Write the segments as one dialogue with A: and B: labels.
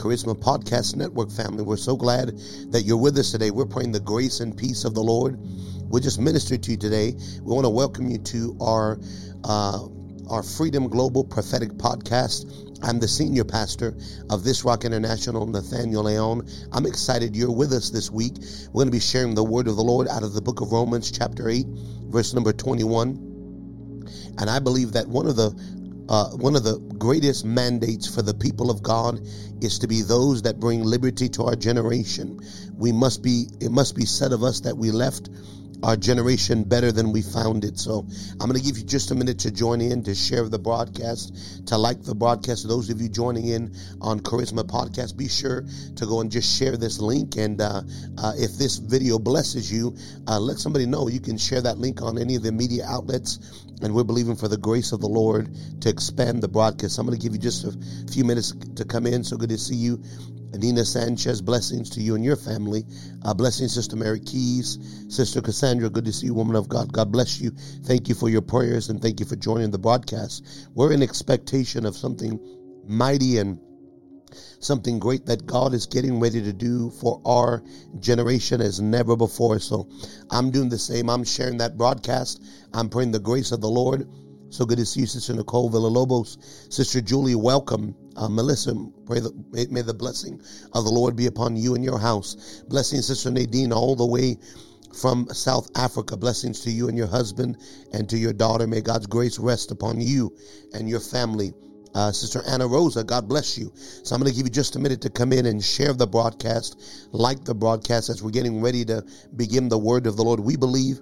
A: Charisma Podcast Network family. We're so glad that you're with us today. We're praying the grace and peace of the Lord. We just ministered to you today. We want to welcome you to our uh, our Freedom Global Prophetic Podcast. I'm the senior pastor of This Rock International, Nathaniel Leon. I'm excited you're with us this week. We're going to be sharing the word of the Lord out of the book of Romans, chapter 8, verse number 21. And I believe that one of the uh, one of the greatest mandates for the people of God is to be those that bring liberty to our generation. We must be, it must be said of us that we left our generation better than we found it. So I'm going to give you just a minute to join in, to share the broadcast, to like the broadcast. Those of you joining in on Charisma Podcast, be sure to go and just share this link. And uh, uh, if this video blesses you, uh, let somebody know. You can share that link on any of the media outlets. And we're believing for the grace of the Lord to expand the broadcast. I'm going to give you just a few minutes to come in. So good to see you. Nina Sanchez, blessings to you and your family. Uh, blessings, Sister Mary Keys, Sister Cassandra. Good to see you, woman of God. God bless you. Thank you for your prayers and thank you for joining the broadcast. We're in expectation of something mighty and something great that God is getting ready to do for our generation as never before. So I'm doing the same. I'm sharing that broadcast. I'm praying the grace of the Lord so good to see you, Sister Nicole Villalobos. Sister Julie, welcome. Uh, Melissa, pray that may, may the blessing of the Lord be upon you and your house. Blessing, Sister Nadine, all the way from South Africa. Blessings to you and your husband and to your daughter. May God's grace rest upon you and your family. Uh, Sister Anna Rosa, God bless you. So I'm going to give you just a minute to come in and share the broadcast, like the broadcast as we're getting ready to begin the word of the Lord. We believe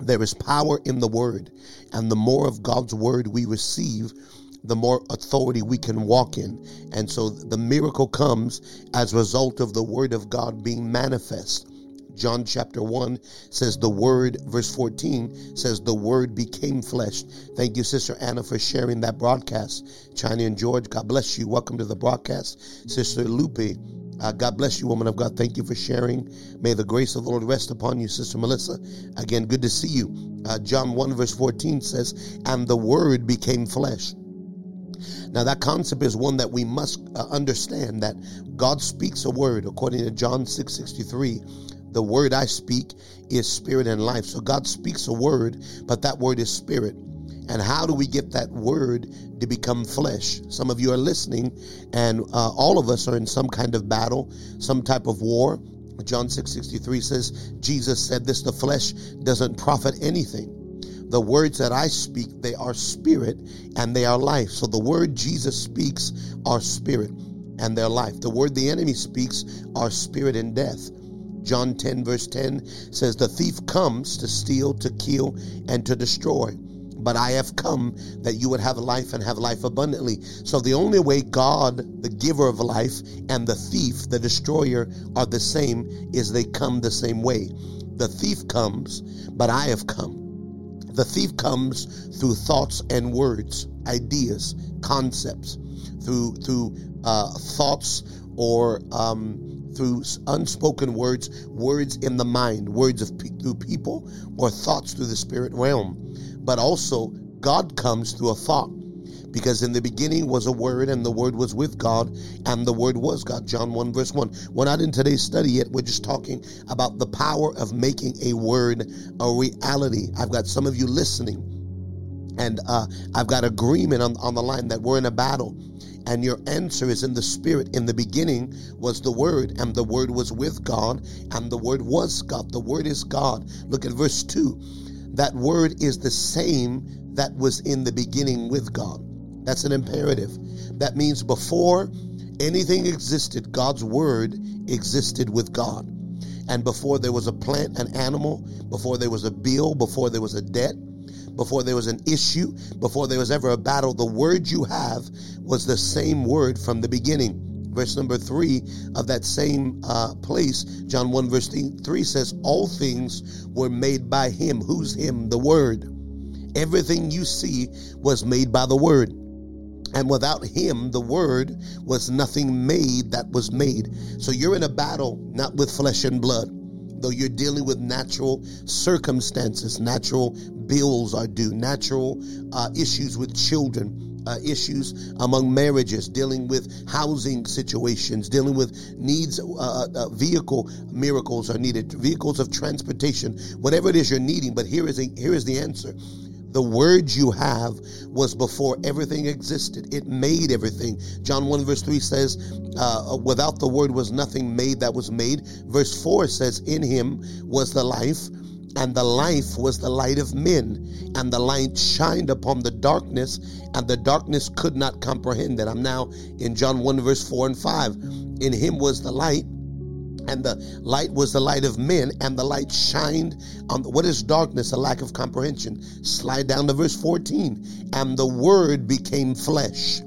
A: there is power in the word, and the more of God's word we receive, the more authority we can walk in. And so the miracle comes as a result of the word of God being manifest. John chapter 1 says the word, verse 14 says the word became flesh. Thank you, Sister Anna, for sharing that broadcast. China and George, God bless you. Welcome to the broadcast. Sister Lupe, uh, God bless you, woman of God. Thank you for sharing. May the grace of the Lord rest upon you, Sister Melissa. Again, good to see you. Uh, John 1, verse 14 says, And the Word became flesh. Now, that concept is one that we must uh, understand that God speaks a word, according to John 6 63. The word I speak is spirit and life. So God speaks a word, but that word is spirit. And how do we get that word to become flesh? Some of you are listening, and uh, all of us are in some kind of battle, some type of war. John 6 63 says, Jesus said this the flesh doesn't profit anything. The words that I speak, they are spirit and they are life. So the word Jesus speaks are spirit and their life. The word the enemy speaks are spirit and death. John 10, verse 10 says, The thief comes to steal, to kill, and to destroy but I have come that you would have life and have life abundantly. So the only way God, the giver of life, and the thief, the destroyer, are the same is they come the same way. The thief comes, but I have come. The thief comes through thoughts and words, ideas, concepts, through through uh, thoughts or um, through unspoken words, words in the mind, words of through people, or thoughts through the spirit realm but also God comes through a thought. Because in the beginning was a word, and the word was with God, and the word was God. John 1, verse 1. We're not in today's study yet. We're just talking about the power of making a word a reality. I've got some of you listening, and uh, I've got agreement on, on the line that we're in a battle and your answer is in the spirit. In the beginning was the word, and the word was with God, and the word was God. The word is God. Look at verse 2 that word is the same that was in the beginning with God. That's an imperative. That means before anything existed, God's word existed with God. And before there was a plant, an animal, before there was a bill, before there was a debt, before there was an issue, before there was ever a battle, the word you have was the same word from the beginning verse number three of that same uh, place, John 1, verse 3 says, All things were made by him. Who's him? The Word. Everything you see was made by the Word. And without him, the word was nothing made that was made. So you're in a battle, not with flesh and blood, though you're dealing with natural circumstances, natural bills are due, natural uh, issues with children uh, issues among marriages, dealing with housing situations, dealing with needs, uh, uh, uh, vehicle miracles are needed, vehicles of transportation, whatever it is you're needing. But here is a, here is the answer. The word you have was before everything existed. It made everything. John 1 verse 3 says, uh, without the word was nothing made that was made. Verse 4 says, in him was the life and the life was the light of men, and the light shined upon the darkness, and the darkness could not comprehend it. I'm now in John 1, verse 4 and 5. In him was the light, and the light was the light of men, and the light shined on the, what is darkness? A lack of comprehension. Slide down to verse 14. And the word became flesh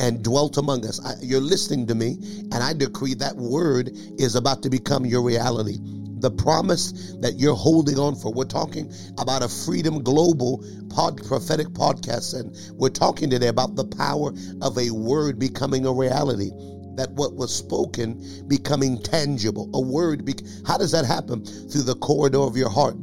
A: and dwelt among us. I, you're listening to me, and I decree that word is about to become your reality the promise that you're holding on for. We're talking about a Freedom Global pod, prophetic podcast, and we're talking today about the power of a word becoming a reality. That what was spoken becoming tangible. A word. Be- How does that happen? Through the corridor of your heart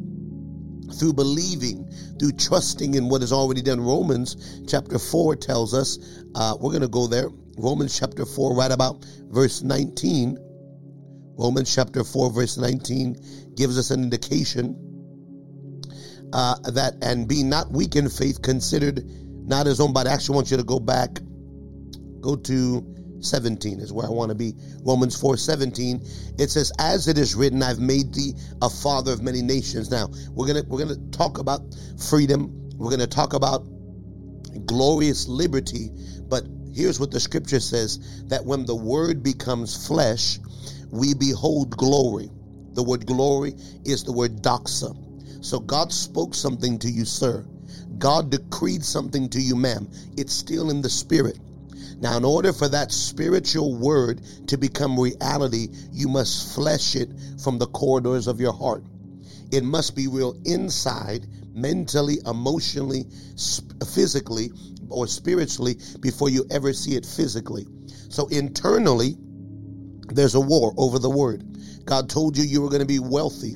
A: through believing, through trusting in what is already done. Romans chapter 4 tells us, uh, we're going to go there. Romans chapter 4, right about verse 19. Romans chapter 4, verse 19 gives us an indication uh, that, and be not weak in faith, considered not his own body. I actually want you to go back, go to 17 is where I want to be. Romans 4 17. It says, As it is written, I've made thee a father of many nations. Now, we're gonna we're gonna talk about freedom, we're gonna talk about glorious liberty, but here's what the scripture says that when the word becomes flesh, we behold glory. The word glory is the word doxa. So God spoke something to you, sir. God decreed something to you, ma'am. It's still in the spirit. Now, in order for that spiritual word to become reality, you must flesh it from the corridors of your heart. It must be real inside, mentally, emotionally, physically, or spiritually before you ever see it physically. So, internally, there's a war over the word. God told you you were going to be wealthy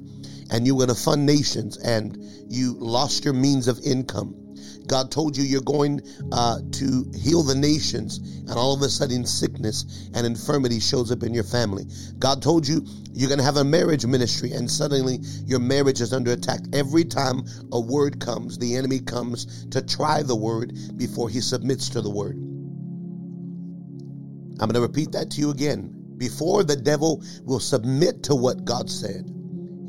A: and you were going to fund nations and you lost your means of income. God told you you're going uh, to heal the nations, and all of a sudden, sickness and infirmity shows up in your family. God told you you're going to have a marriage ministry, and suddenly your marriage is under attack. Every time a word comes, the enemy comes to try the word before he submits to the word. I'm going to repeat that to you again before the devil will submit to what God said,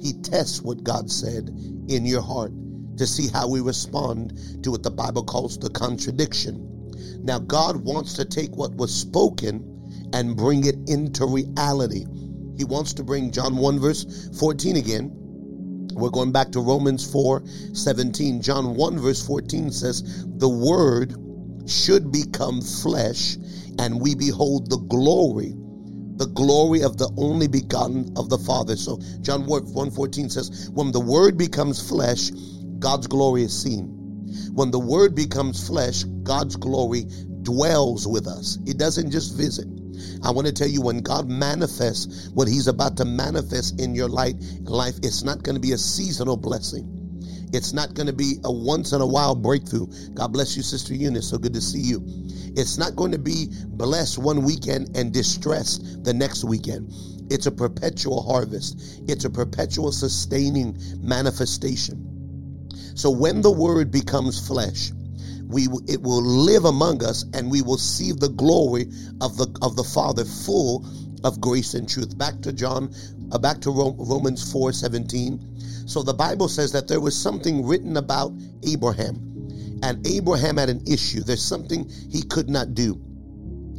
A: he tests what God said in your heart to see how we respond to what the Bible calls the contradiction. Now, God wants to take what was spoken and bring it into reality. He wants to bring John 1, verse 14 again. We're going back to Romans 4 17. John 1, verse 14 says, The word should become flesh, and we behold the glory the glory of the only begotten of the Father. So John 1:14 says, when the word becomes flesh, God's glory is seen. When the word becomes flesh, God's glory dwells with us. It doesn't just visit. I want to tell you when God manifests what he's about to manifest in your life, life it's not going to be a seasonal blessing. It's not going to be a once in a while breakthrough. God bless you, Sister Eunice. So good to see you. It's not going to be blessed one weekend and distressed the next weekend. It's a perpetual harvest, it's a perpetual sustaining manifestation. So when the word becomes flesh, we it will live among us and we will see the glory of the of the Father full of grace and truth. Back to John, uh, back to Romans 4 17. So the Bible says that there was something written about Abraham. And Abraham had an issue. There's something he could not do.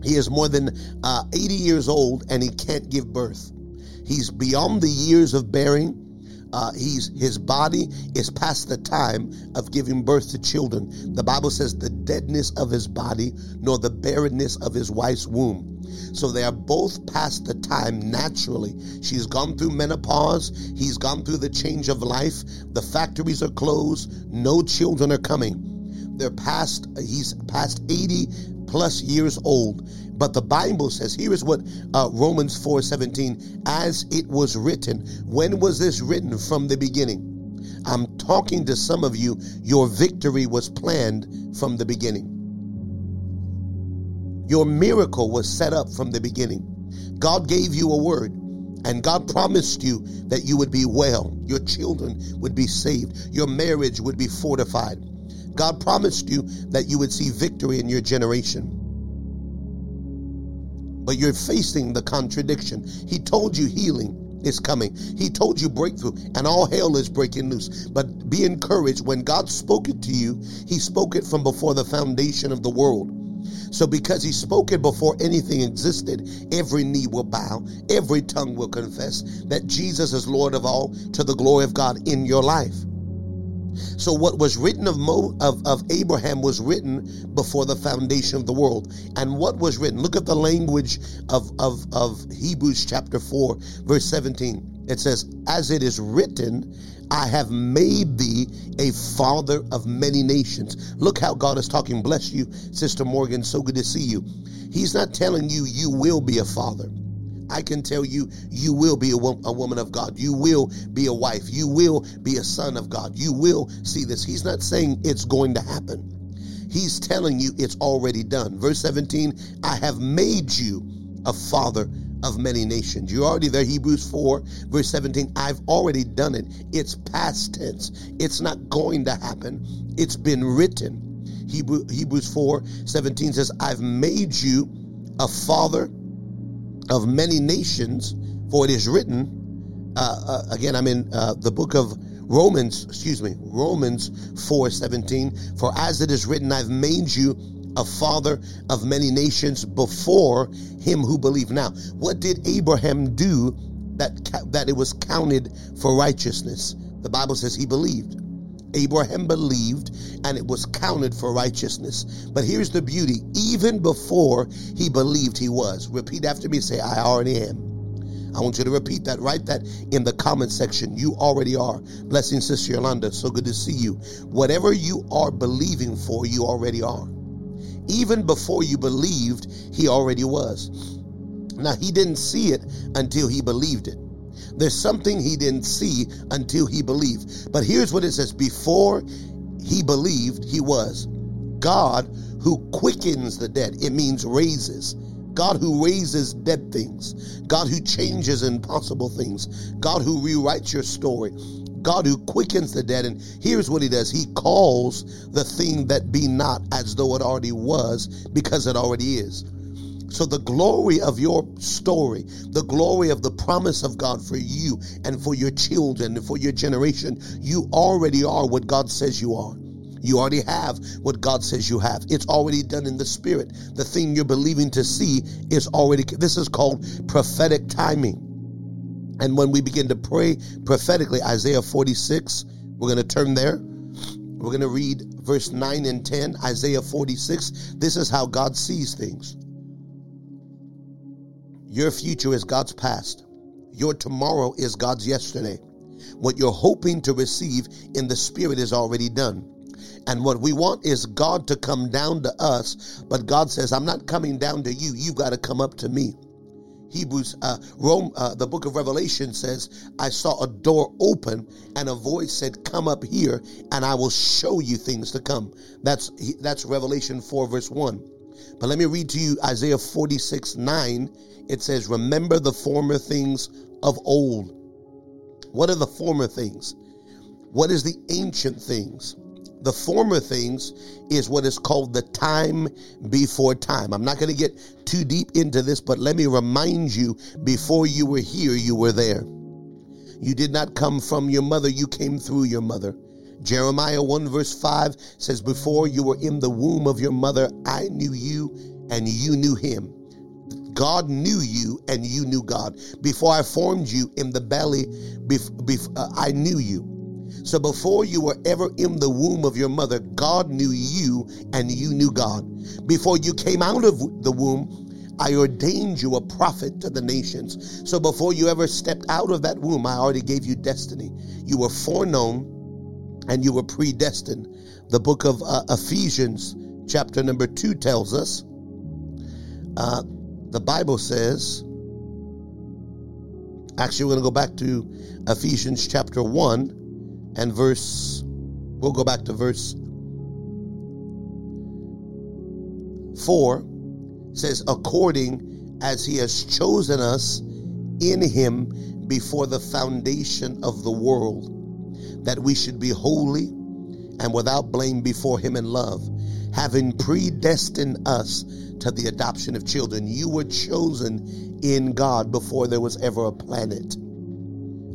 A: He is more than uh, 80 years old and he can't give birth. He's beyond the years of bearing. Uh, he's his body is past the time of giving birth to children. The Bible says the deadness of his body, nor the barrenness of his wife's womb. So they are both past the time naturally. She's gone through menopause. He's gone through the change of life. The factories are closed. No children are coming. They're past, he's past 80 plus years old. But the Bible says, here is what uh, Romans 4 17, as it was written. When was this written? From the beginning. I'm talking to some of you, your victory was planned from the beginning. Your miracle was set up from the beginning. God gave you a word, and God promised you that you would be well, your children would be saved, your marriage would be fortified. God promised you that you would see victory in your generation. But you're facing the contradiction. He told you healing is coming. He told you breakthrough, and all hell is breaking loose. But be encouraged. When God spoke it to you, He spoke it from before the foundation of the world. So, because He spoke it before anything existed, every knee will bow, every tongue will confess that Jesus is Lord of all to the glory of God in your life. So what was written of, Mo, of, of Abraham was written before the foundation of the world. And what was written? Look at the language of, of, of Hebrews chapter 4, verse 17. It says, As it is written, I have made thee a father of many nations. Look how God is talking. Bless you, Sister Morgan. So good to see you. He's not telling you you will be a father. I can tell you, you will be a, wo- a, woman of God. You will be a wife. You will be a son of God. You will see this. He's not saying it's going to happen. He's telling you it's already done. Verse 17, I have made you a father of many nations. You're already there. Hebrews 4, verse 17, I've already done it. It's past tense. It's not going to happen. It's been written. Hebrew, Hebrews 4, 17 says, I've made you a father of many nations, for it is written, uh, uh, again, I'm in uh, the book of Romans, excuse me, Romans 4 17. For as it is written, I've made you a father of many nations before him who believed. Now, what did Abraham do that, that it was counted for righteousness? The Bible says he believed. Abraham believed and it was counted for righteousness. But here's the beauty even before he believed he was. Repeat after me say, I already am. I want you to repeat that. Write that in the comment section. You already are. Blessing, Sister Yolanda. So good to see you. Whatever you are believing for, you already are. Even before you believed, he already was. Now, he didn't see it until he believed it. There's something he didn't see until he believed. But here's what it says before he believed, he was. God who quickens the dead, it means raises. God who raises dead things. God who changes impossible things. God who rewrites your story. God who quickens the dead. And here's what he does He calls the thing that be not as though it already was because it already is. So, the glory of your story, the glory of the promise of God for you and for your children and for your generation, you already are what God says you are. You already have what God says you have. It's already done in the spirit. The thing you're believing to see is already, this is called prophetic timing. And when we begin to pray prophetically, Isaiah 46, we're going to turn there. We're going to read verse 9 and 10, Isaiah 46. This is how God sees things. Your future is God's past. Your tomorrow is God's yesterday. What you're hoping to receive in the spirit is already done. And what we want is God to come down to us, but God says, I'm not coming down to you. You've got to come up to me. Hebrews, uh, Rome, uh, the book of Revelation says, I saw a door open and a voice said, come up here and I will show you things to come. That's, that's Revelation 4 verse 1. But let me read to you Isaiah 46 9. It says, Remember the former things of old. What are the former things? What is the ancient things? The former things is what is called the time before time. I'm not going to get too deep into this, but let me remind you before you were here, you were there. You did not come from your mother, you came through your mother. Jeremiah 1 verse 5 says, Before you were in the womb of your mother, I knew you and you knew him. God knew you and you knew God. Before I formed you in the belly, bef- bef- uh, I knew you. So before you were ever in the womb of your mother, God knew you and you knew God. Before you came out of the womb, I ordained you a prophet to the nations. So before you ever stepped out of that womb, I already gave you destiny. You were foreknown and you were predestined. The book of uh, Ephesians, chapter number 2, tells us uh, the Bible says, actually, we're going to go back to Ephesians chapter 1 and verse, we'll go back to verse 4 says, according as he has chosen us in him before the foundation of the world, that we should be holy and without blame before him in love, having predestined us to the adoption of children. You were chosen in God before there was ever a planet.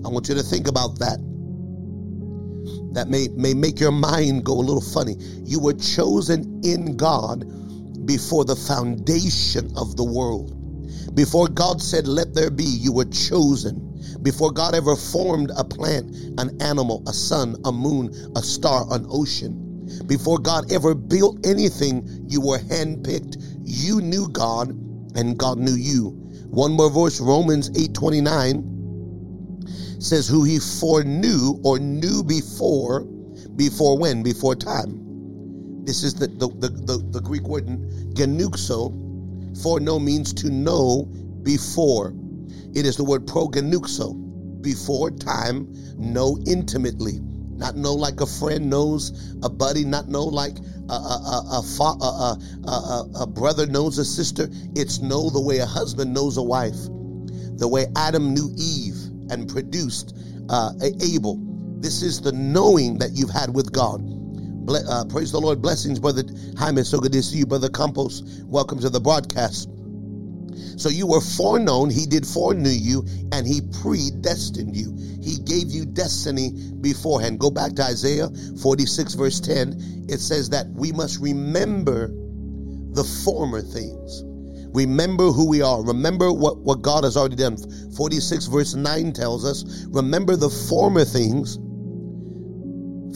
A: I want you to think about that. That may, may make your mind go a little funny. You were chosen in God before the foundation of the world. Before God said, Let there be, you were chosen. Before God ever formed a plant, an animal, a sun, a moon, a star, an ocean. Before God ever built anything, you were handpicked. You knew God, and God knew you. One more verse, Romans 8 29 says, Who he foreknew or knew before, before when? Before time. This is the, the, the, the, the Greek word genuxo. Foreknow means to know before. It is the word progenuxo. Before time, know intimately. Not know like a friend knows a buddy, not know like a, a, a, a, brother knows a sister. It's know the way a husband knows a wife. The way Adam knew Eve and produced uh, Abel. This is the knowing that you've had with God. Uh, praise the Lord. Blessings, Brother Jaime. So good to see you, Brother Campos. Welcome to the broadcast. So you were foreknown, he did foreknew you, and he predestined you. He gave you destiny beforehand. Go back to Isaiah 46, verse 10. It says that we must remember the former things. Remember who we are. Remember what, what God has already done. 46 verse 9 tells us, Remember the former things.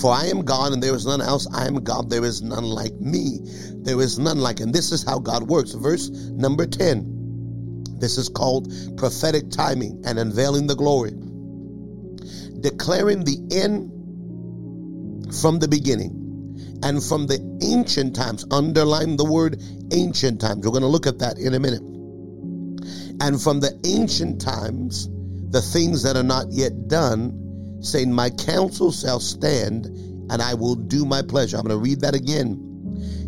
A: For I am God and there is none else. I am God. There is none like me. There is none like. And this is how God works. Verse number 10. This is called prophetic timing and unveiling the glory. Declaring the end from the beginning and from the ancient times. Underline the word ancient times. We're going to look at that in a minute. And from the ancient times, the things that are not yet done, saying, My counsel shall stand, and I will do my pleasure. I'm going to read that again.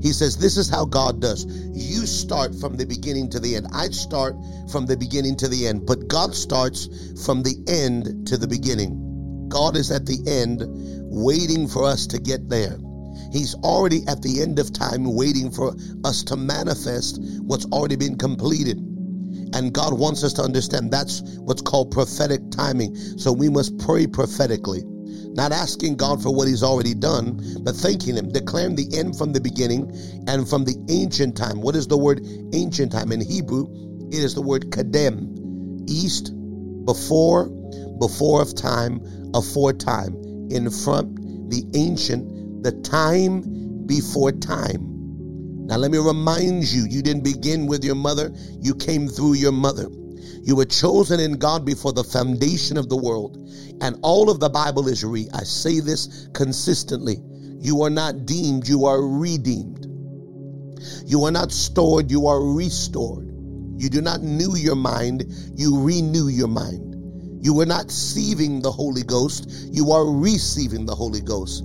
A: He says, This is how God does. You start from the beginning to the end. I start from the beginning to the end, but God starts from the end to the beginning. God is at the end, waiting for us to get there. He's already at the end of time waiting for us to manifest what's already been completed. And God wants us to understand that's what's called prophetic timing. So we must pray prophetically, not asking God for what He's already done, but thanking Him, declaring the end from the beginning and from the ancient time. What is the word ancient time? In Hebrew, it is the word kadem, east, before, before of time, aforetime, in front, the ancient the time before time. Now, let me remind you, you didn't begin with your mother, you came through your mother. You were chosen in God before the foundation of the world. And all of the Bible is re. I say this consistently. You are not deemed, you are redeemed. You are not stored, you are restored. You do not new your mind, you renew your mind. You were not receiving the Holy Ghost, you are receiving the Holy Ghost.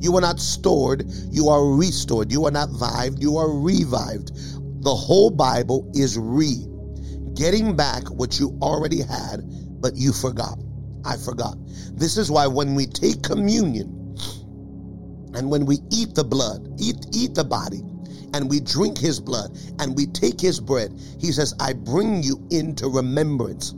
A: You are not stored, you are restored. You are not vived, you are revived. The whole Bible is re getting back what you already had, but you forgot. I forgot. This is why when we take communion and when we eat the blood, eat, eat the body, and we drink his blood and we take his bread, he says, I bring you into remembrance.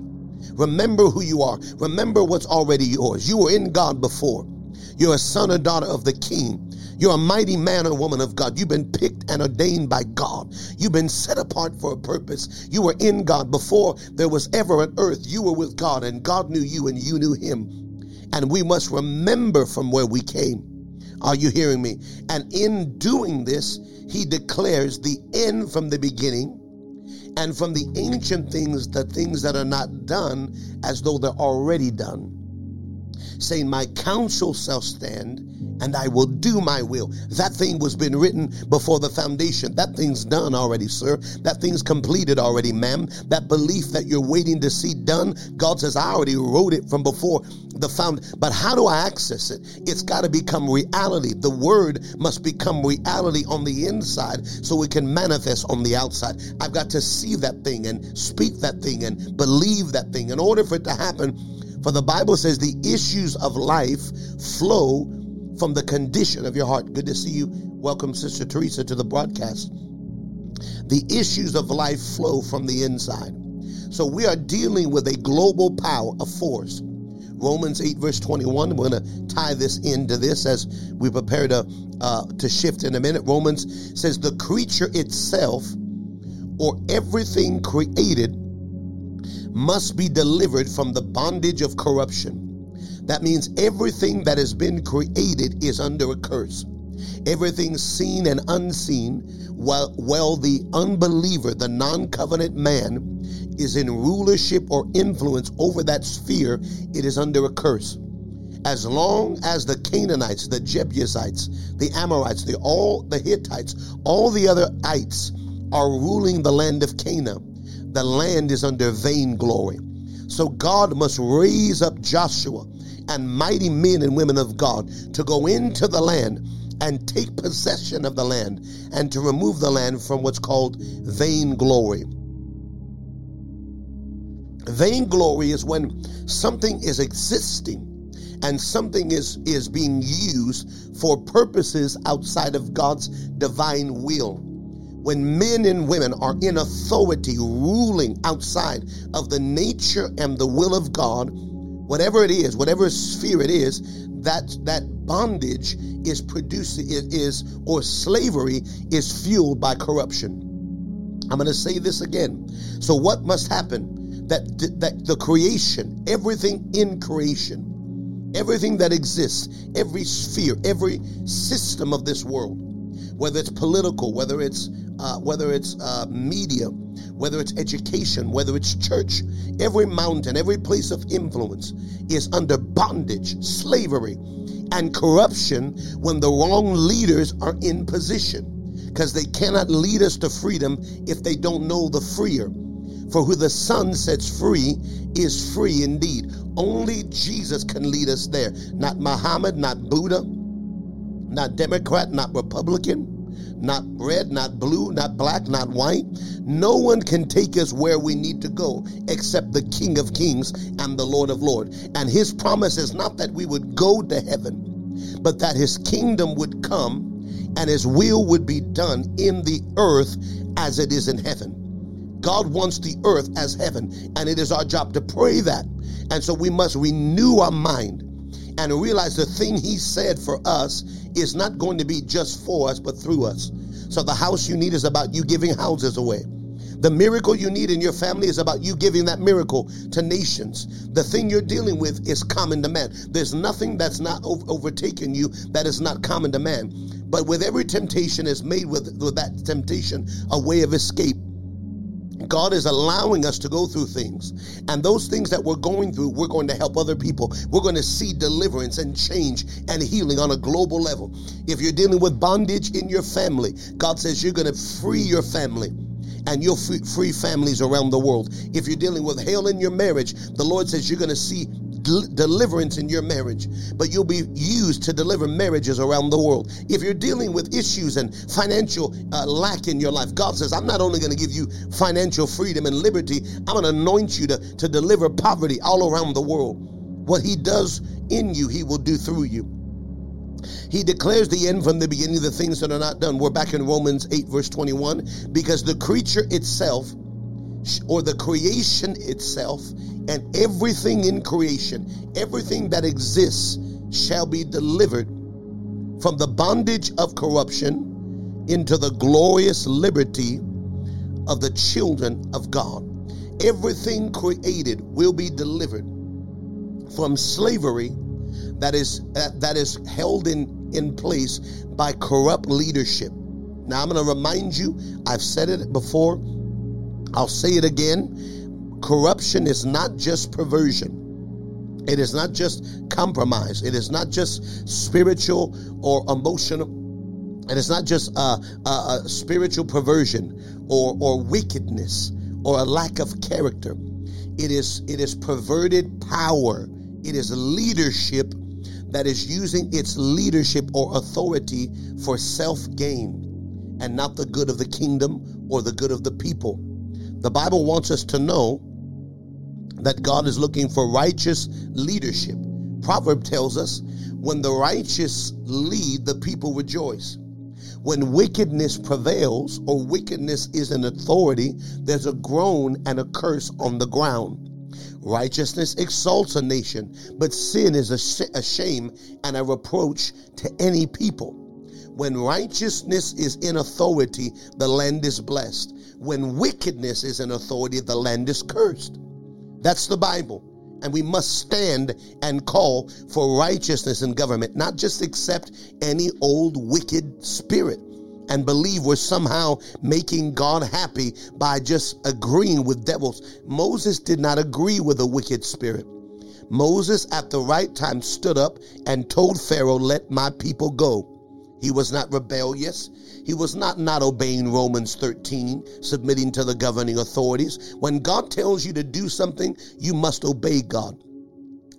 A: Remember who you are. Remember what's already yours. You were in God before. You're a son or daughter of the king. You're a mighty man or woman of God. You've been picked and ordained by God. You've been set apart for a purpose. You were in God before there was ever an earth. You were with God and God knew you and you knew him. And we must remember from where we came. Are you hearing me? And in doing this, he declares the end from the beginning and from the ancient things, the things that are not done as though they're already done. Saying, My counsel shall stand and I will do my will. That thing was been written before the foundation. That thing's done already, sir. That thing's completed already, ma'am. That belief that you're waiting to see done, God says, I already wrote it from before the found. But how do I access it? It's got to become reality. The word must become reality on the inside so it can manifest on the outside. I've got to see that thing and speak that thing and believe that thing. In order for it to happen, for the Bible says the issues of life flow from the condition of your heart. Good to see you. Welcome, Sister Teresa, to the broadcast. The issues of life flow from the inside. So we are dealing with a global power, a force. Romans 8, verse 21. We're going to tie this into this as we prepare to, uh, to shift in a minute. Romans says, The creature itself, or everything created, must be delivered from the bondage of corruption that means everything that has been created is under a curse. Everything seen and unseen, while, while the unbeliever, the non covenant man, is in rulership or influence over that sphere, it is under a curse. As long as the Canaanites, the Jebusites, the Amorites, the all the Hittites, all the other ites are ruling the land of Canaan, the land is under vain glory. So God must raise up Joshua and mighty men and women of God to go into the land and take possession of the land and to remove the land from what's called vainglory. Vainglory is when something is existing and something is, is being used for purposes outside of God's divine will. When men and women are in authority, ruling outside of the nature and the will of God, whatever it is, whatever sphere it is, that that bondage is producing is or slavery is fueled by corruption. I'm going to say this again. So what must happen that that the creation, everything in creation, everything that exists, every sphere, every system of this world, whether it's political, whether it's uh, whether it's uh, media, whether it's education, whether it's church, every mountain, every place of influence is under bondage, slavery, and corruption when the wrong leaders are in position. Because they cannot lead us to freedom if they don't know the freer. For who the Son sets free is free indeed. Only Jesus can lead us there. Not Muhammad, not Buddha, not Democrat, not Republican not red, not blue, not black, not white. No one can take us where we need to go except the King of Kings and the Lord of Lords. And his promise is not that we would go to heaven, but that his kingdom would come and his will would be done in the earth as it is in heaven. God wants the earth as heaven, and it is our job to pray that. And so we must renew our mind and realize the thing he said for us is not going to be just for us, but through us. So the house you need is about you giving houses away. The miracle you need in your family is about you giving that miracle to nations. The thing you're dealing with is common to man. There's nothing that's not overtaken you that is not common to man. But with every temptation is made with, with that temptation a way of escape. God is allowing us to go through things. And those things that we're going through, we're going to help other people. We're going to see deliverance and change and healing on a global level. If you're dealing with bondage in your family, God says you're going to free your family and you'll free, families around the world. If you're dealing with hell in your marriage, the Lord says you're going to see deliverance in your marriage, but you'll be used to deliver marriages around the world. If you're dealing with issues and financial uh, lack in your life, God says, I'm not only going to give you financial freedom and liberty, I'm going to anoint you to, to deliver poverty all around the world. What He does in you, He will do through you. He declares the end from the beginning, the things that are not done. We're back in Romans 8, verse 21, because the creature itself or the creation itself and everything in creation, everything that exists shall be delivered from the bondage of corruption into the glorious liberty of the children of God. Everything created will be delivered from slavery that is uh, that is held in in place by corrupt leadership. Now I'm going to remind you, I've said it before, I'll say it again. Corruption is not just perversion. It is not just compromise. It is not just spiritual or emotional. And It is not just a, a, a spiritual perversion or, or wickedness or a lack of character. It is it is perverted power. It is leadership that is using its leadership or authority for self gain and not the good of the kingdom or the good of the people. The Bible wants us to know that God is looking for righteous leadership. Proverb tells us when the righteous lead, the people rejoice. When wickedness prevails or wickedness is an authority, there's a groan and a curse on the ground. Righteousness exalts a nation, but sin is a, sh- a shame and a reproach to any people. When righteousness is in authority, the land is blessed. When wickedness is in authority, the land is cursed. That's the Bible. And we must stand and call for righteousness in government, not just accept any old wicked spirit and believe we're somehow making God happy by just agreeing with devils. Moses did not agree with a wicked spirit. Moses, at the right time, stood up and told Pharaoh, Let my people go. He was not rebellious. He was not not obeying Romans 13, submitting to the governing authorities. When God tells you to do something, you must obey God.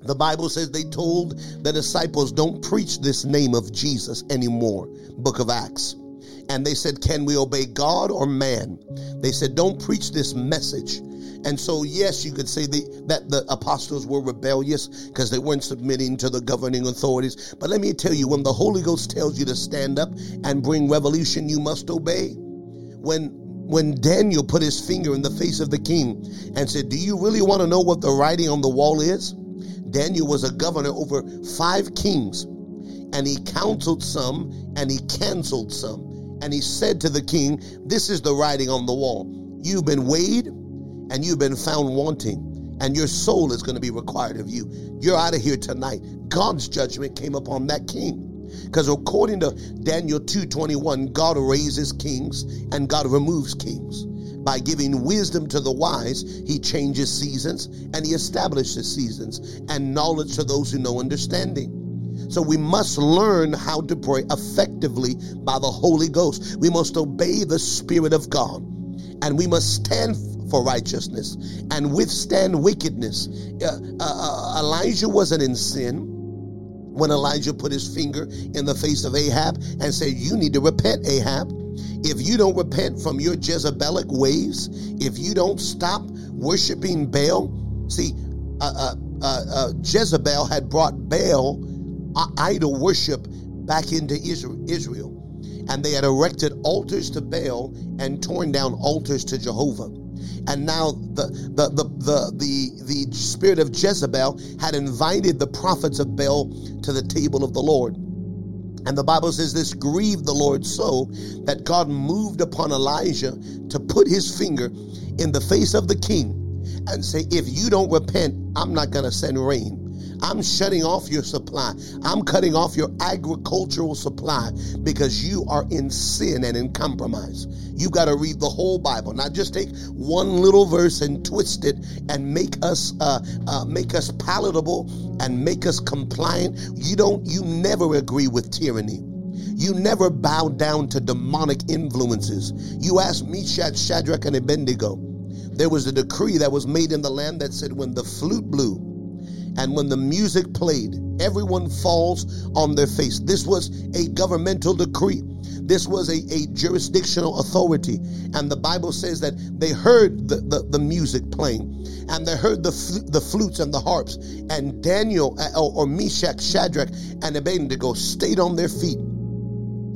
A: The Bible says they told the disciples, Don't preach this name of Jesus anymore. Book of Acts and they said, Can we obey God or man? They said, Don't preach this message. And so, yes, you could say the, that the apostles were rebellious because they weren't submitting to the governing authorities. But let me tell you, when the Holy Ghost tells you to stand up and bring revolution, you must obey. When when Daniel put his finger in the face of the king and said, Do you really want to know what the writing on the wall is? Daniel was a governor over five kings, and he counseled some and he canceled some and he said to the king, This is the writing on the wall. You've been weighed and you've been found wanting, and your soul is going to be required of you. You're out of here tonight. God's judgment came upon that king. Because according to Daniel 2:21, God raises kings and God removes kings. By giving wisdom to the wise, he changes seasons and he establishes seasons and knowledge to those who know understanding. So we must learn how to pray effectively by the Holy Ghost. We must obey the Spirit of God and we must stand for righteousness and withstand wickedness. Uh, uh, uh, Elijah wasn't in sin when Elijah put his finger in the face of Ahab and said, You need to repent, Ahab. If you don't repent from your Jezebelic ways, if you don't stop worshiping Baal, see, uh, uh, uh, Jezebel had brought Baal idol worship back into Israel. And they had erected altars to Baal and torn down altars to Jehovah. And now the, the, the, the, the, the spirit of Jezebel had invited the prophets of Baal to the table of the Lord. And the Bible says this grieved the Lord so that God moved upon Elijah to put his finger in the face of the king and say, If you don't repent, I'm not going to send rain. I'm shutting off your supply. I'm cutting off your agricultural supply because you are in sin and in compromise. You've got to read the whole Bible, not just take one little verse and twist it and make us uh, uh, make us palatable and make us compliant. You don't. You never agree with tyranny. You never bow down to demonic influences. You ask Meshach, Shadrach, and Abednego. There was a decree that was made in the land that said when the flute blew, and when the music played, everyone falls on their face. This was a governmental decree. This was a, a jurisdictional authority. And the Bible says that they heard the, the, the music playing and they heard the, fl- the flutes and the harps. And Daniel uh, or, or Meshach, Shadrach, and Abednego stayed on their feet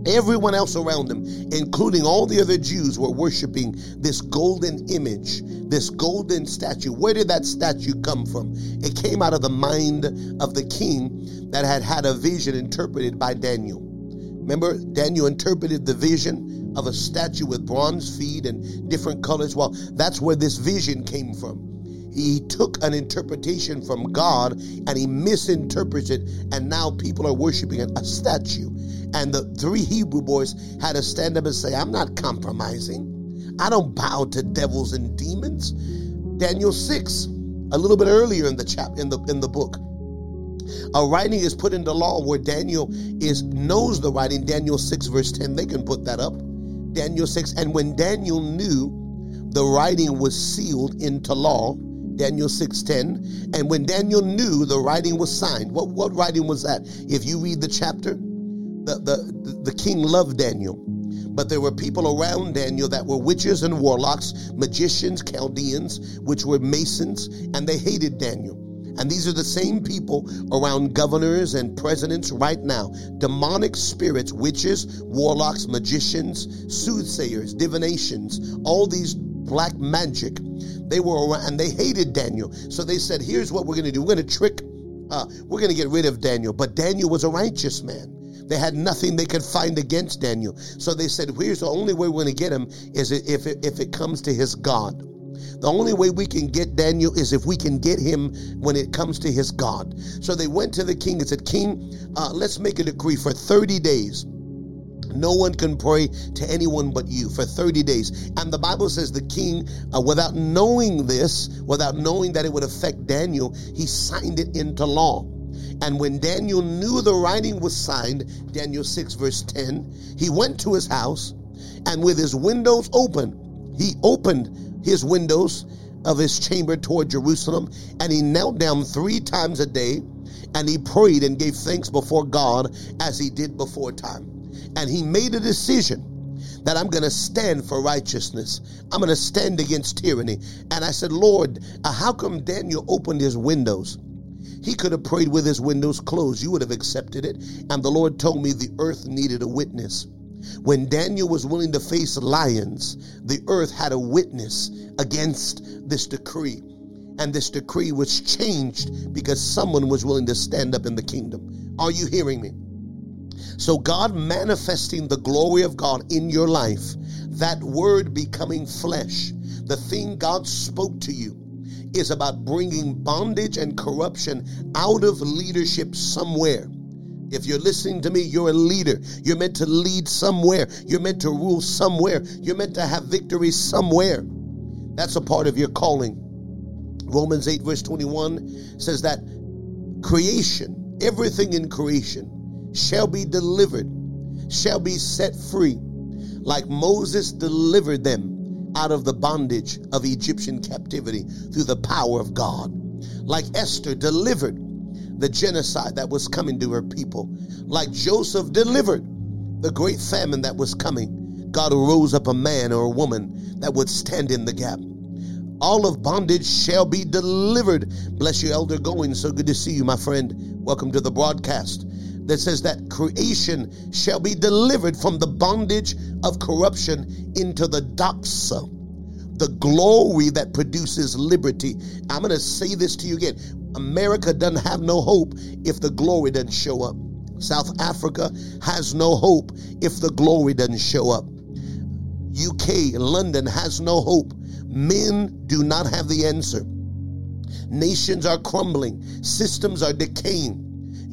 A: Everyone else around them, including all the other Jews, were worshiping this golden image, this golden statue. Where did that statue come from? It came out of the mind of the king that had had a vision interpreted by Daniel. Remember, Daniel interpreted the vision of a statue with bronze feet and different colors. Well, that's where this vision came from he took an interpretation from God and he misinterpreted, it, and now people are worshiping a statue. And the three Hebrew boys had to stand up and say, I'm not compromising. I don't bow to devils and demons. Daniel 6, a little bit earlier in the chap in the in the book. A writing is put into law where Daniel is knows the writing. Daniel 6, verse 10. They can put that up. Daniel 6. And when Daniel knew the writing was sealed into law, Daniel 6:10. And when Daniel knew the writing was signed, what, what writing was that? If you read the chapter, the, the, the king loved Daniel. But there were people around Daniel that were witches and warlocks, magicians, Chaldeans, which were masons, and they hated Daniel. And these are the same people around governors and presidents right now. Demonic spirits, witches, warlocks, magicians, soothsayers, divinations, all these black magic. They were around and they hated Daniel. So they said, here's what we're going to do. We're going to trick, uh, we're going to get rid of Daniel. But Daniel was a righteous man. They had nothing they could find against Daniel. So they said, here's the only way we're going to get him is if it, if it comes to his God. The only way we can get Daniel is if we can get him when it comes to his God. So they went to the king and said, King, uh, let's make a decree for 30 days no one can pray to anyone but you for 30 days. And the Bible says the king, uh, without knowing this, without knowing that it would affect Daniel, he signed it into law. And when Daniel knew the writing was signed, Daniel 6, verse 10, he went to his house and with his windows open, he opened his windows of his chamber toward Jerusalem and he knelt down three times a day and he prayed and gave thanks before God as he did before time and he made a decision that I'm going to stand for righteousness. I'm going to stand against tyranny. And I said, Lord, uh, how come Daniel opened his windows? He could have prayed with his windows closed. You would have accepted it. And the Lord told me the earth needed a witness. When Daniel was willing to face lions, the earth had a witness against this decree. And this decree was changed because someone was willing to stand up in the kingdom. Are you hearing me? So, God manifesting the glory of God in your life, that word becoming flesh, the thing God spoke to you, is about bringing bondage and corruption out of leadership somewhere. If you're listening to me, you're a leader. You're meant to lead somewhere. You're meant to rule somewhere. You're meant to have victory somewhere. That's a part of your calling. Romans 8, verse 21 says that creation, everything in creation, shall be delivered, shall be set free, like Moses delivered them out of the bondage of Egyptian captivity through the power of God. Like Esther delivered the genocide that was coming to her people. Like Joseph delivered the great famine that was coming. God rose up a man or a woman that would stand in the gap. All of bondage shall be delivered. Bless you, Elder Going. So good to see you, my friend. Welcome to the broadcast that says that creation shall be delivered from the bondage of corruption into the doxa, the glory that produces liberty. I'm going to say this to you again. America doesn't have no hope if the glory doesn't show up. South Africa has no hope if the glory doesn't show up. UK, London has no hope. Men do not have the answer. Nations are crumbling, systems are decaying.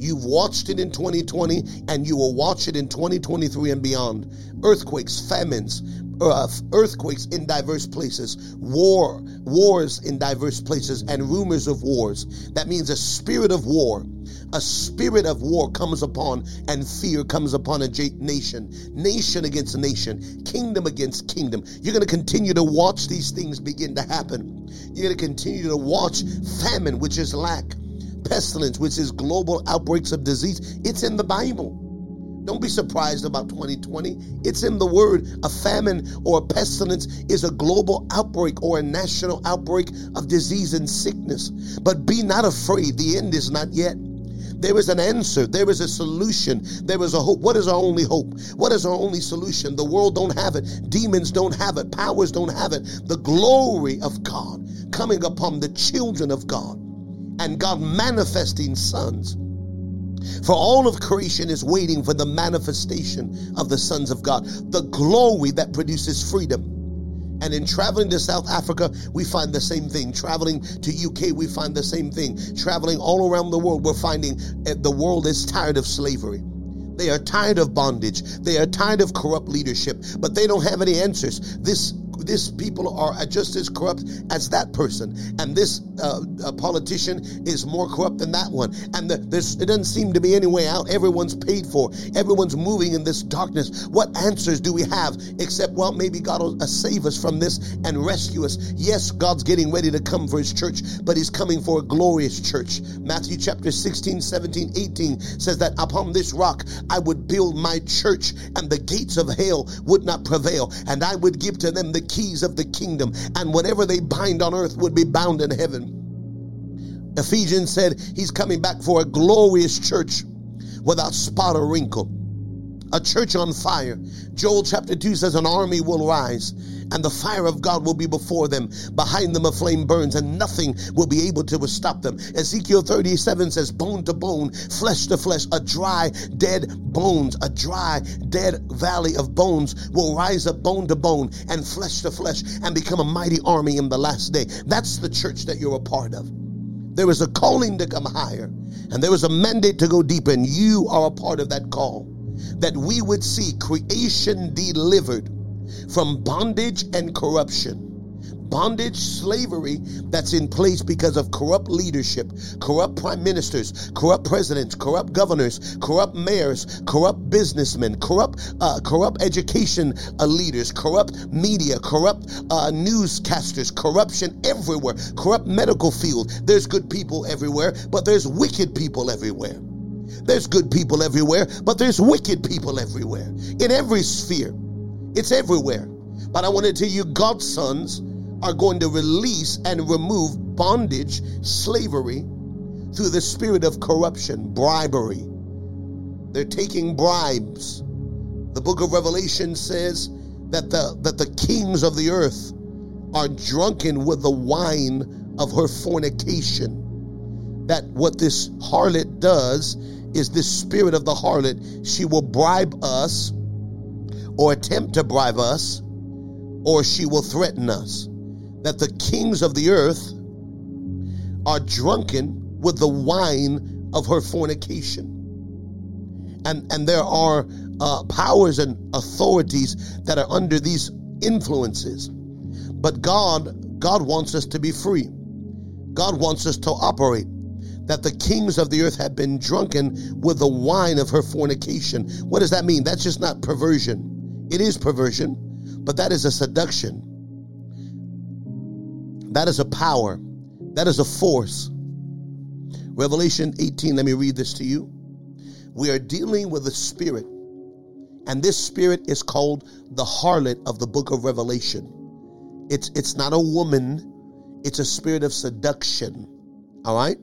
A: You've watched it in 2020 and you will watch it in 2023 and beyond. Earthquakes, famines, earthquakes in diverse places, war, wars in diverse places, and rumors of wars. That means a spirit of war. A spirit of war comes upon, and fear comes upon a nation, nation against nation, kingdom against kingdom. You're going to continue to watch these things begin to happen. You're going to continue to watch famine, which is lack pestilence, which is global outbreaks of disease. It's in the Bible. Don't be surprised about 2020. It's in the word. A famine or a pestilence is a global outbreak or a national outbreak of disease and sickness. But be not afraid. The end is not yet. There is an answer. There is a solution. There is a hope. What is our only hope? What is our only solution? The world don't have it. Demons don't have it. Powers don't have it. The glory of God coming upon the children of God and God manifesting sons. For all of creation is waiting for the manifestation of the sons of God, the glory that produces freedom. And in traveling to South Africa, we find the same thing. Traveling to UK, we find the same thing. Traveling all around the world, we're finding eh, the world is tired of slavery. They are tired of bondage. They are tired of corrupt leadership, but they don't have any answers. This this people are just as corrupt as that person, and this uh, politician is more corrupt than that one, and the, there's it doesn't seem to be any way out. Everyone's paid for. Everyone's moving in this darkness. What answers do we have except well, maybe God will uh, save us from this and rescue us? Yes, God's getting ready to come for His church, but He's coming for a glorious church. Matthew chapter 16, 17, 18 says that upon this rock I would build my church, and the gates of hell would not prevail, and I would give to them the keys of the kingdom, and whatever they bind on earth would be bound in heaven. Ephesians said he's coming back for a glorious church without spot or wrinkle. A church on fire. Joel chapter 2 says, An army will rise, and the fire of God will be before them. Behind them a flame burns, and nothing will be able to stop them. Ezekiel 37 says, Bone to bone, flesh to flesh, a dry, dead bones, a dry, dead valley of bones will rise up bone to bone and flesh to flesh and become a mighty army in the last day. That's the church that you're a part of. There is a calling to come higher, and there is a mandate to go deeper, and you are a part of that call. That we would see creation delivered from bondage and corruption bondage, slavery that's in place because of corrupt leadership, corrupt prime ministers, corrupt presidents, corrupt governors, corrupt mayors, corrupt businessmen, corrupt, uh, corrupt education uh, leaders, corrupt media, corrupt uh, newscasters, corruption everywhere, corrupt medical field. There's good people everywhere, but there's wicked people everywhere. There's good people everywhere, but there's wicked people everywhere. In every sphere, it's everywhere. But I want to tell you, God's sons are going to release and remove bondage, slavery through the spirit of corruption, bribery. They're taking bribes. The book of Revelation says that the that the kings of the earth are drunken with the wine of her fornication. That what this harlot does is this spirit of the harlot, she will bribe us or attempt to bribe us, or she will threaten us that the kings of the earth are drunken with the wine of her fornication. And, and there are uh, powers and authorities that are under these influences. But God, God wants us to be free. God wants us to operate. That the kings of the earth have been drunken with the wine of her fornication. What does that mean? That's just not perversion. It is perversion, but that is a seduction. That is a power. That is a force. Revelation 18, let me read this to you. We are dealing with a spirit, and this spirit is called the harlot of the book of Revelation. It's it's not a woman, it's a spirit of seduction. All right?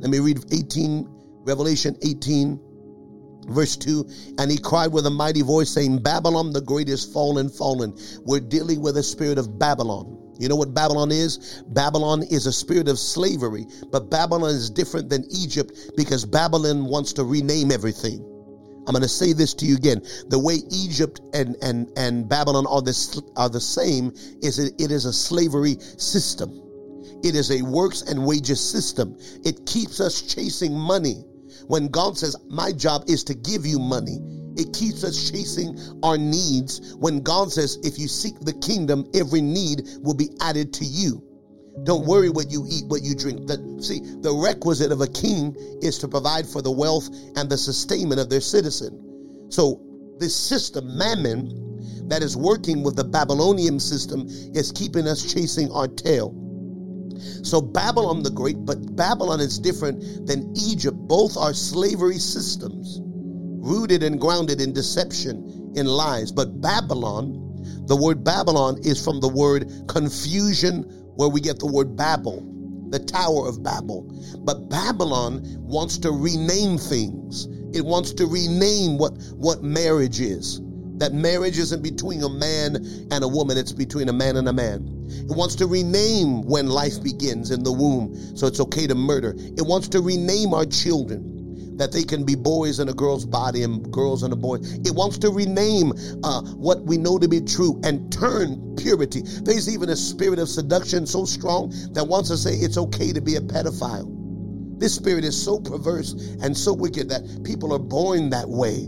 A: Let me read 18 Revelation 18 Verse 2 And he cried with a mighty voice, saying, Babylon the great is fallen, fallen. We're dealing with a spirit of Babylon. You know what Babylon is? Babylon is a spirit of slavery, but Babylon is different than Egypt because Babylon wants to rename everything. I'm going to say this to you again. The way Egypt and, and, and Babylon are the, are the same is it, it is a slavery system. It is a works and wages system. It keeps us chasing money. When God says, My job is to give you money, it keeps us chasing our needs. When God says, If you seek the kingdom, every need will be added to you. Don't worry what you eat, what you drink. The, see, the requisite of a king is to provide for the wealth and the sustainment of their citizen. So, this system, mammon, that is working with the Babylonian system, is keeping us chasing our tail. So Babylon the Great, but Babylon is different than Egypt. Both are slavery systems, rooted and grounded in deception, in lies. But Babylon, the word Babylon is from the word confusion, where we get the word Babel, the Tower of Babel. But Babylon wants to rename things. It wants to rename what, what marriage is. That marriage isn't between a man and a woman, it's between a man and a man. It wants to rename when life begins in the womb, so it's okay to murder. It wants to rename our children that they can be boys in a girl's body and girls in a boy. It wants to rename uh, what we know to be true and turn purity. There's even a spirit of seduction so strong that wants to say it's okay to be a pedophile. This spirit is so perverse and so wicked that people are born that way.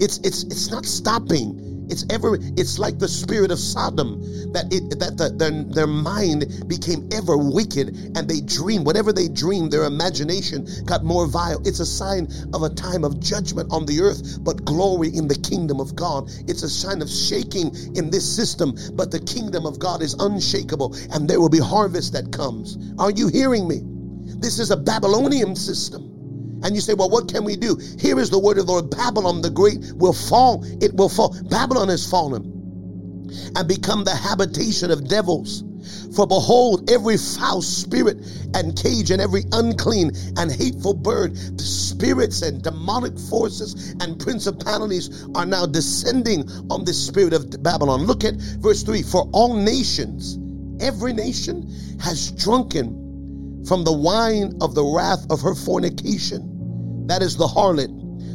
A: It's it's it's not stopping. It's ever it's like the spirit of Sodom that it that the, their their mind became ever wicked and they dream whatever they dream their imagination got more vile. It's a sign of a time of judgment on the earth but glory in the kingdom of God. It's a sign of shaking in this system but the kingdom of God is unshakable and there will be harvest that comes. Are you hearing me? This is a Babylonian system. And you say, well, what can we do? Here is the word of the Lord Babylon the Great will fall. It will fall. Babylon has fallen and become the habitation of devils. For behold, every foul spirit and cage and every unclean and hateful bird, the spirits and demonic forces and principalities are now descending on the spirit of Babylon. Look at verse 3 For all nations, every nation has drunken from the wine of the wrath of her fornication that is the harlot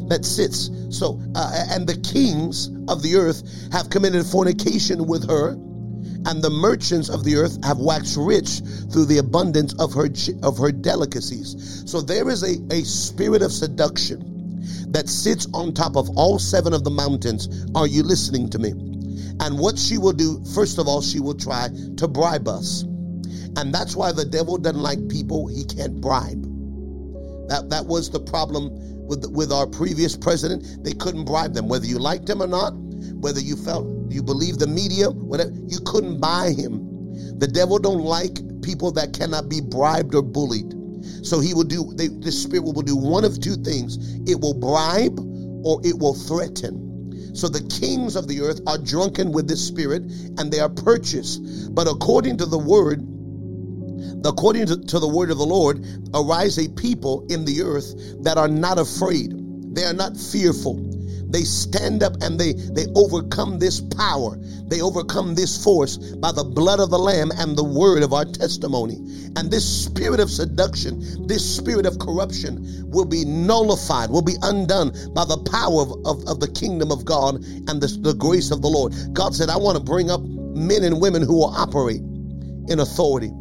A: that sits. So, uh, and the kings of the earth have committed fornication with her, and the merchants of the earth have waxed rich through the abundance of her of her delicacies. So there is a, a spirit of seduction that sits on top of all seven of the mountains. Are you listening to me? And what she will do, first of all, she will try to bribe us. And that's why the devil doesn't like people he can't bribe. That that was the problem with with our previous president. They couldn't bribe them, whether you liked him or not, whether you felt you believed the media, whatever. You couldn't buy him. The devil don't like people that cannot be bribed or bullied. So he will do. They, the spirit will do one of two things: it will bribe or it will threaten. So the kings of the earth are drunken with this spirit and they are purchased. But according to the word, according to, to, the word of the Lord, arise a people in the earth that are not afraid. They are not fearful. They stand up and they, they overcome this power. They overcome this force by the blood of the Lamb and the word of our testimony. And this spirit of seduction, this spirit of corruption will be nullified, will be undone by the power of, of, of the kingdom of God and the, the grace of the Lord. God said, I want to bring up men and women who will operate in authority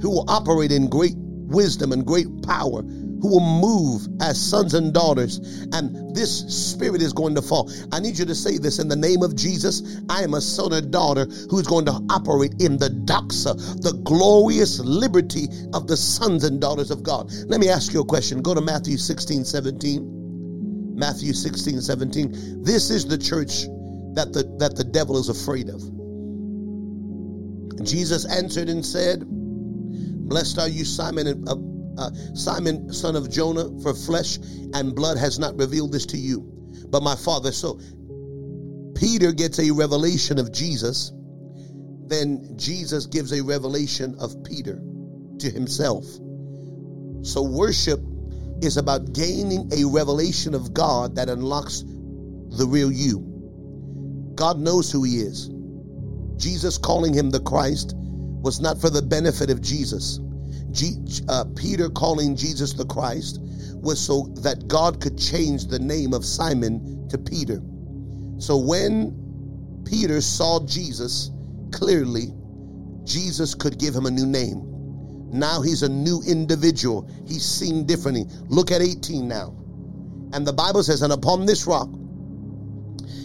A: who will operate in great wisdom and great power, who will move as sons and daughters. And this spirit is going to fall. I need you to say this in the name of Jesus. I am a son or daughter who's going to operate in the doxa, the glorious liberty of the sons and daughters of God. Let me ask you a question. Go to Matthew 16, 17. Matthew 16, 17. This is the church that the, that the devil is afraid of. Jesus answered and said, Blessed are you, Simon, uh, uh, Simon, son of Jonah, for flesh and blood has not revealed this to you, but my Father. So Peter gets a revelation of Jesus, then Jesus gives a revelation of Peter to himself. So worship is about gaining a revelation of God that unlocks the real you. God knows who he is. Jesus calling him the Christ was not for the benefit of Jesus. G, uh, Peter calling Jesus the Christ was so that God could change the name of Simon to Peter. So when Peter saw Jesus clearly, Jesus could give him a new name. Now he's a new individual. He's seen differently. Look at 18 now. And the Bible says, And upon this rock,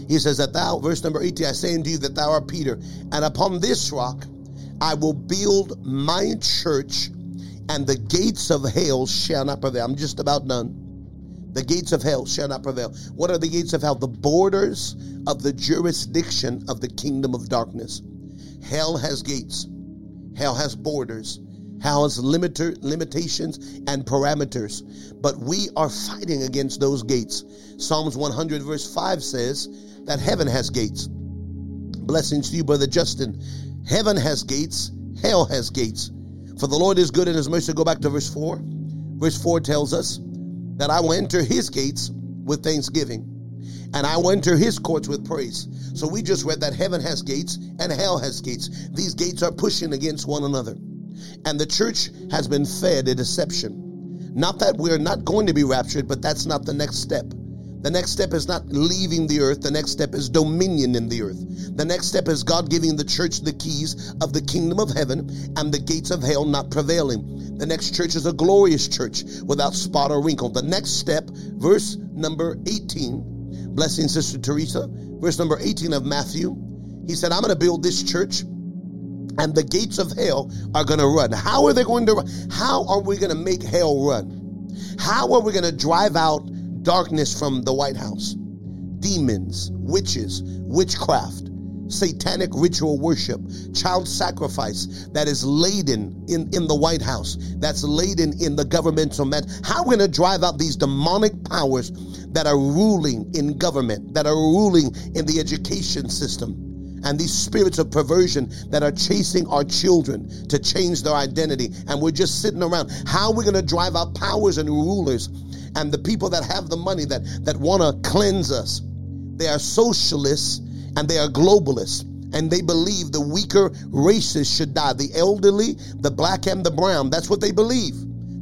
A: he says that thou, verse number 18, I say unto you that thou art Peter, and upon this rock I will build my church, and the gates of hell shall not prevail. I'm just about done. The gates of hell shall not prevail. What are the gates of hell? The borders of the jurisdiction of the kingdom of darkness. Hell has gates, hell has borders, hell has limiter, limitations and parameters. But we are fighting against those gates. Psalms 100, verse 5 says that heaven has gates. Blessings to you, Brother Justin. Heaven has gates, hell has gates. For the Lord is good and his mercy. Go back to verse 4. Verse 4 tells us that I will enter his gates with thanksgiving and I will enter his courts with praise. So we just read that heaven has gates and hell has gates. These gates are pushing against one another. And the church has been fed a deception. Not that we're not going to be raptured, but that's not the next step. The next step is not leaving the earth. The next step is dominion in the earth. The next step is God giving the church the keys of the kingdom of heaven and the gates of hell not prevailing. The next church is a glorious church without spot or wrinkle. The next step, verse number 18, blessing Sister Teresa, verse number 18 of Matthew. He said, I'm going to build this church and the gates of hell are going to run. How are they going to run? How are we going to make hell run? How are we going to drive out darkness from the White House? Demons, witches, witchcraft, satanic ritual worship, child sacrifice that is laden in, in the White House, that's laden in the governmental met. How are we going to drive out these demonic powers that are ruling in government, that are ruling in the education system? and these spirits of perversion that are chasing our children to change their identity. And we're just sitting around. How are we going to drive out powers and rulers and the people that have the money that, that want to cleanse us? They are socialists and they are globalists and they believe the weaker races should die the elderly, the black, and the brown. That's what they believe.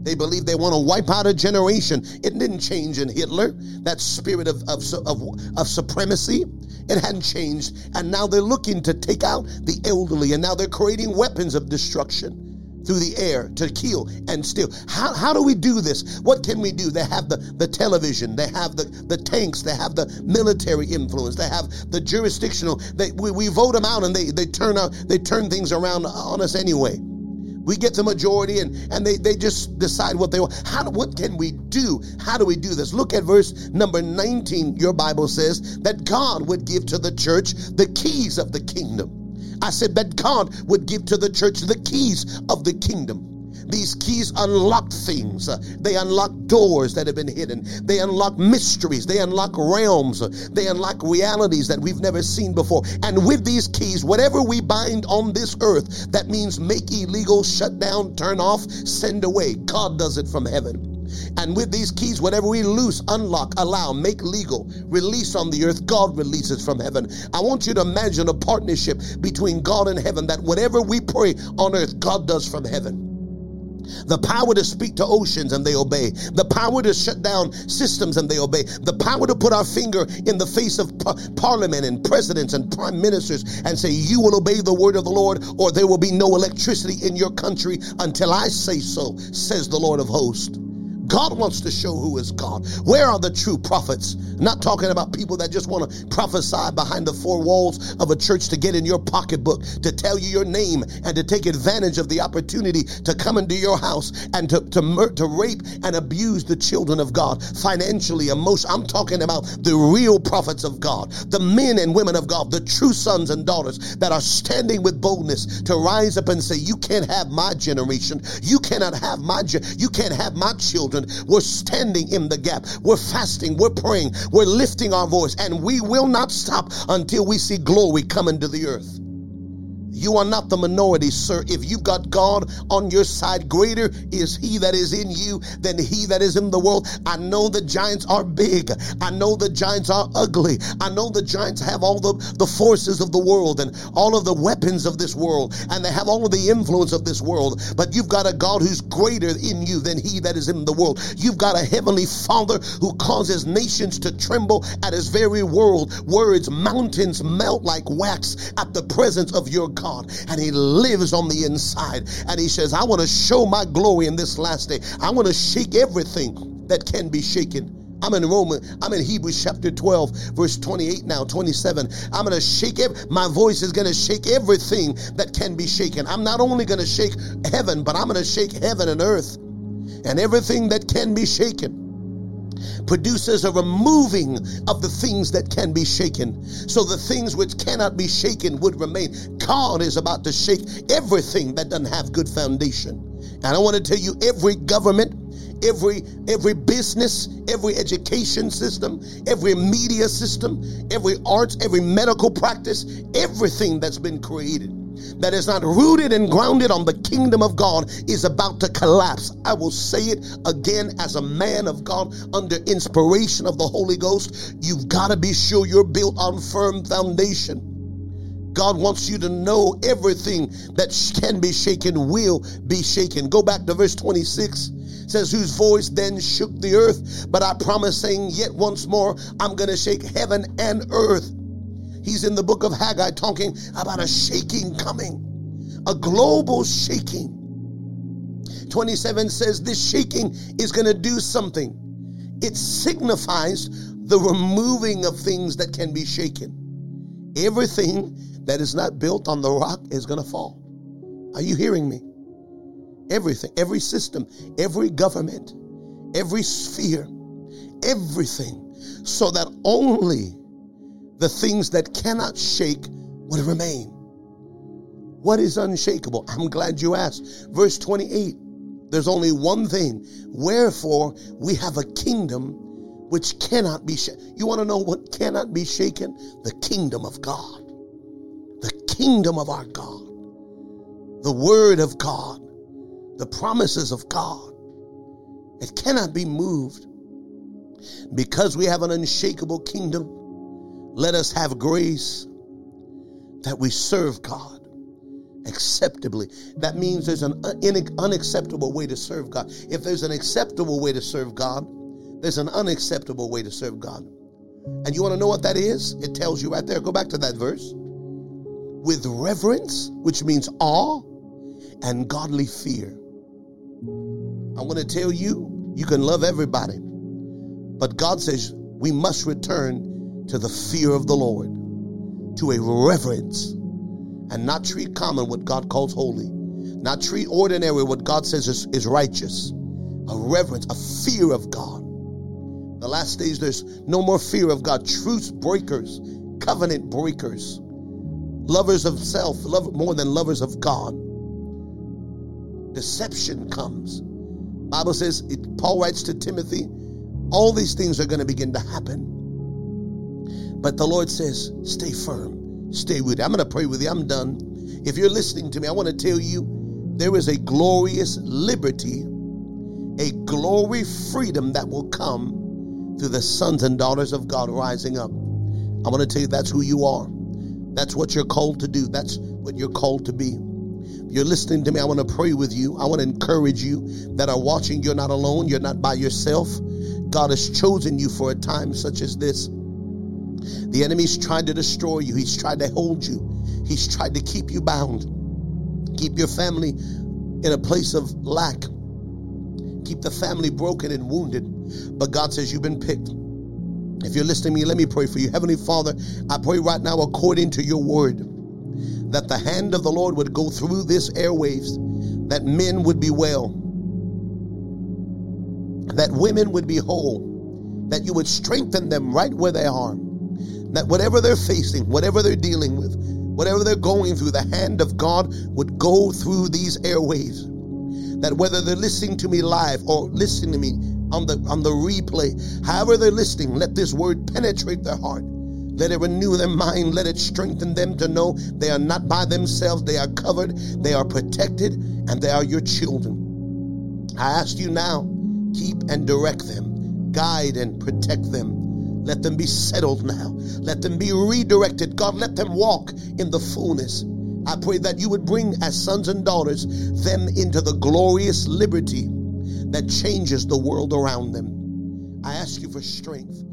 A: They believe they want to wipe out a generation. It didn't change in Hitler, that spirit of, of, of, of supremacy. It hadn't changed. And now they're looking to take out the elderly, and now they're creating weapons of destruction through the air to kill and steal. How, how do we do this? What can we do? They have the, the television, they have the, the tanks, they have the military influence, they have the jurisdictional. They, we, we vote them out and they, they turn out they turn things around on us anyway. We get the majority and, and they, they just decide what they want. How what can we do? How do we do this? Look at verse number 19. Your Bible says that God would give to the church the keys of the kingdom. I said that God would give to the church the keys of the kingdom. These keys unlock things. They unlock doors that have been hidden. They unlock mysteries. They unlock realms. They unlock realities that we've never seen before. And with these keys, whatever we bind on this earth, that means make illegal, shut down, turn off, send away. God does it from heaven. And with these keys, whatever we loose, unlock, allow, make legal, release on the earth, God releases from heaven. I want you to imagine a partnership between God and heaven that whatever we pray on earth, God does from heaven the power to speak to oceans and they obey, the power to shut down systems and they obey, the power to put our finger in the face of par- parliament and presidents and prime ministers and say, You will obey the word of the Lord, or there will be no electricity in your country until I say so, says the Lord of hosts. God wants to show who is God. Where are the true prophets? I'm not talking about people that just want to prophesy behind the four walls of a church to get in your pocketbook, to tell you your name, and to take advantage of the opportunity to come into your house and to, to, mur- to rape and abuse the children of God financially, emotionally. I'm talking about the real prophets of God, the men and women of God, the true sons and daughters that are standing with boldness to rise up and say, You can't have my generation. You cannot have my, ge- you can't have my children We're standing in the gap. We're fasting. We're praying. We're lifting our voice. And we will not stop until we see glory come into the earth. You are not the minority, sir. If you've got God on your side, greater is He that is in you than He that is in the world. I know the giants are big. I know the giants are ugly. I know the giants have all the, the forces of the world and all of the weapons of this world, and they have all of the influence of this world. But you've got a God who's greater in you than He that is in the world. You've got a heavenly Father who causes nations to tremble at His very word. Words, mountains melt like wax at the presence of your God. God and He lives on the inside. And He says, I want to show my glory in this last day. I want to shake everything that can be shaken. I'm in Roman, I'm in Hebrews chapter 12, verse 28 now, 27. I'm going to shake it. My voice is going to shake everything that can be shaken. I'm not only going to shake heaven, but I'm going to shake heaven and earth and everything that can be shaken produces a removing of the things that can be shaken. So the things which cannot be shaken would remain. God is about to shake everything that doesn't have good foundation. And I want to tell you every government, every every business, every education system, every media system, every arts, every medical practice, everything that's been created that is not rooted and grounded on the kingdom of God is about to collapse. I will say it again as a man of God under inspiration of the Holy Ghost. You've got to be sure you're built on firm foundation. God wants you to know everything that can be shaken will be shaken. Go back to verse 26 says, Whose voice then shook the earth. But I promise, saying, Yet once more, I'm going to shake heaven and earth. He's in the book of Haggai talking about a shaking coming, a global shaking. 27 says this shaking is going to do something. It signifies the removing of things that can be shaken. Everything that is not built on the rock is going to fall. Are you hearing me? Everything, every system, every government, every sphere, everything, so that only the things that cannot shake would remain. What is unshakable? I'm glad you asked. Verse 28 there's only one thing. Wherefore, we have a kingdom which cannot be shaken. You want to know what cannot be shaken? The kingdom of God. The kingdom of our God. The word of God. The promises of God. It cannot be moved. Because we have an unshakable kingdom, let us have grace that we serve God acceptably. That means there's an unacceptable way to serve God. If there's an acceptable way to serve God, there's an unacceptable way to serve God. And you want to know what that is? It tells you right there. Go back to that verse. With reverence, which means awe, and godly fear. I want to tell you, you can love everybody, but God says we must return to the fear of the Lord, to a reverence, and not treat common what God calls holy, not treat ordinary what God says is, is righteous, a reverence, a fear of God. The last days, there's no more fear of God. Truth breakers, covenant breakers, lovers of self, love more than lovers of God. Deception comes. Bible says, it, Paul writes to Timothy, all these things are going to begin to happen. But the Lord says, stay firm, stay with you. I'm going to pray with you. I'm done. If you're listening to me, I want to tell you there is a glorious liberty, a glory freedom that will come through the sons and daughters of God rising up. I want to tell you that's who you are. That's what you're called to do. That's what you're called to be If you're listening to me, I want to pray with you. I want to encourage you that are watching. You're not alone. You're not by yourself. God has chosen you for a time such as this. The enemy's tried to destroy you. He's tried to hold you. He's tried to keep you bound. Keep your family in a place of lack. Keep the family broken and wounded. But God says you've been picked. If you're listening to me, let me pray for you. Heavenly Father, I pray right now according to your word that the hand of the Lord would go through this airwaves, that men would be well, that women would be whole, that you would strengthen them right where they are, that whatever they're facing, whatever they're dealing with, whatever they're going through, the hand of God would go through these airwaves. That whether they're listening to me live or listening to me on the on the replay, however they're listening, let this word penetrate their heart let it renew their mind. Let it strengthen them to know they are not by themselves. They are covered, they are protected, and they are your children. I ask you now, keep and direct them, guide and protect them. Let them be settled now. Let them be redirected. God, let them walk in the fullness. I pray that you would bring, as sons and daughters, them into the glorious liberty that changes the world around them. I ask you for strength.